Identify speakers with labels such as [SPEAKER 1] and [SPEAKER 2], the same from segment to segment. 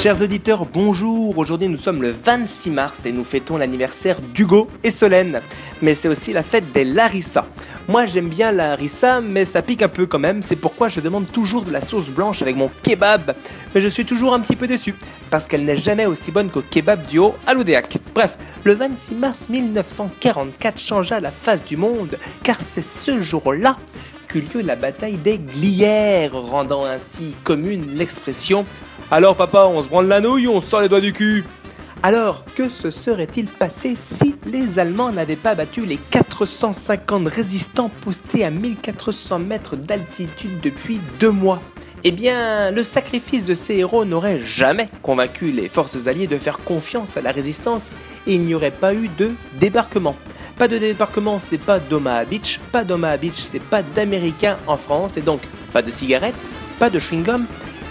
[SPEAKER 1] Chers auditeurs, bonjour. Aujourd'hui, nous sommes le 26 mars et nous fêtons l'anniversaire d'Hugo et Solène. Mais c'est aussi la fête des Larissa. Moi, j'aime bien la mais ça pique un peu quand même. C'est pourquoi je demande toujours de la sauce blanche avec mon kebab. Mais je suis toujours un petit peu déçu parce qu'elle n'est jamais aussi bonne qu'au kebab du haut à l'Oudéac. Bref, le 26 mars 1944 changea la face du monde car c'est ce jour-là qu'eut lieu la bataille des Glières, rendant ainsi commune l'expression alors papa, on se branle la nouille ou on sort les doigts du cul? Alors, que se serait-il passé si les Allemands n'avaient pas battu les 450 résistants postés à 1400 mètres d'altitude depuis deux mois? Eh bien, le sacrifice de ces héros n'aurait jamais convaincu les forces alliées de faire confiance à la résistance et il n'y aurait pas eu de débarquement. Pas de débarquement, c'est pas d'Omaha Beach, pas d'Omaha Beach, c'est pas d'Américains en France et donc pas de cigarettes, pas de chewing-gum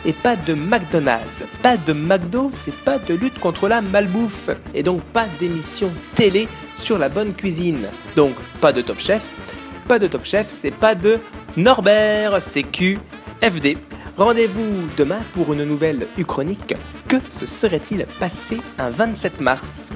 [SPEAKER 1] et pas de McDonald's. Pas de McDo, c'est pas de lutte contre la malbouffe. Et donc pas d'émission télé sur la bonne cuisine. Donc pas de Top Chef. Pas de Top Chef, c'est pas de Norbert, c'est QFD. Rendez-vous demain pour une nouvelle Uchronique. Que se serait-il passé un 27 mars?